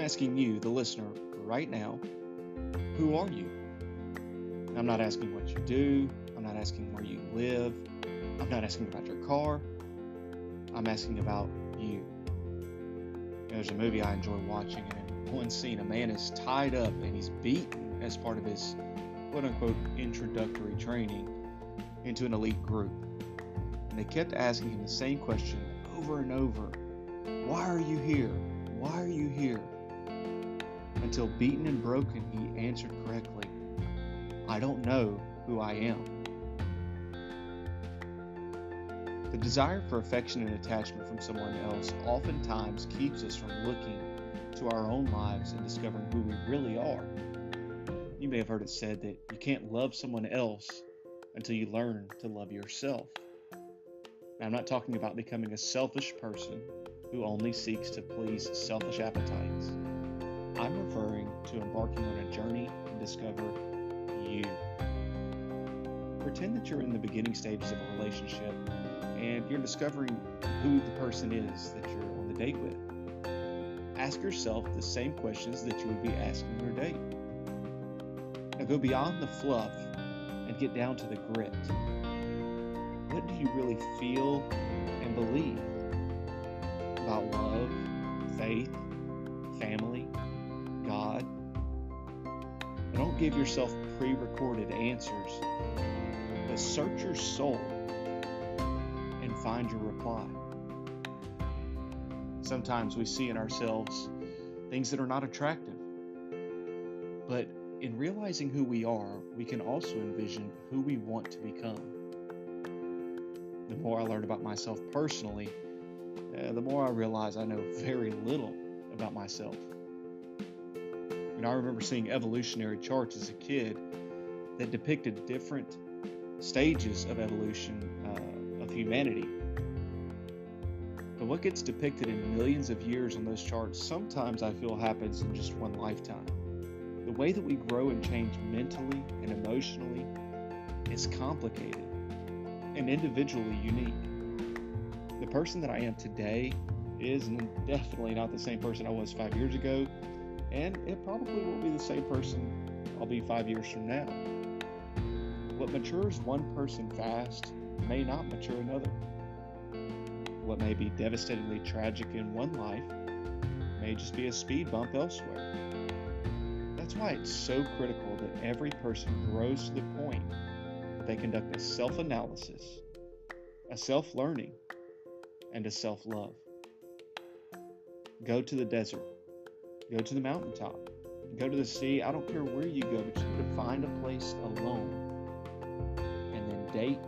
asking you, the listener, right now, who are you? I'm not asking what you do. I'm not asking where you live. I'm not asking about your car. I'm asking about you. There's a movie I enjoy watching, and in one scene, a man is tied up and he's beaten as part of his quote unquote introductory training into an elite group. And they kept asking him the same question over and over Why are you here? Why are you here? Until beaten and broken, he answered correctly I don't know who I am. The desire for affection and attachment from someone else oftentimes keeps us from looking to our own lives and discovering who we really are. You may have heard it said that you can't love someone else until you learn to love yourself. Now, I'm not talking about becoming a selfish person who only seeks to please selfish appetites. I'm referring to embarking on a journey to discover you. Pretend that you're in the beginning stages of a relationship and you're discovering who the person is that you're on the date with. Ask yourself the same questions that you would be asking your date. Now go beyond the fluff and get down to the grit. What do you really feel and believe about love, faith, family, God? And don't give yourself pre recorded answers, but search your soul and find your reply. Sometimes we see in ourselves things that are not attractive. But in realizing who we are, we can also envision who we want to become. The more I learn about myself personally, uh, the more I realize I know very little about myself. And I remember seeing evolutionary charts as a kid that depicted different stages of evolution uh, of humanity. But what gets depicted in millions of years on those charts sometimes I feel happens in just one lifetime. The way that we grow and change mentally and emotionally is complicated and individually unique. The person that I am today is definitely not the same person I was five years ago, and it probably won't be the same person I'll be five years from now. What matures one person fast may not mature another. What may be devastatingly tragic in one life may just be a speed bump elsewhere. That's why it's so critical that every person grows to the point that they conduct a self analysis, a self learning, and a self love. Go to the desert, go to the mountaintop, go to the sea. I don't care where you go, but you need to find a place alone and then date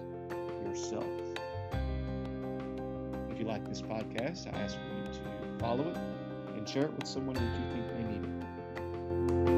yourself. If you like this podcast, I ask you to follow it and share it with someone that you think may need it.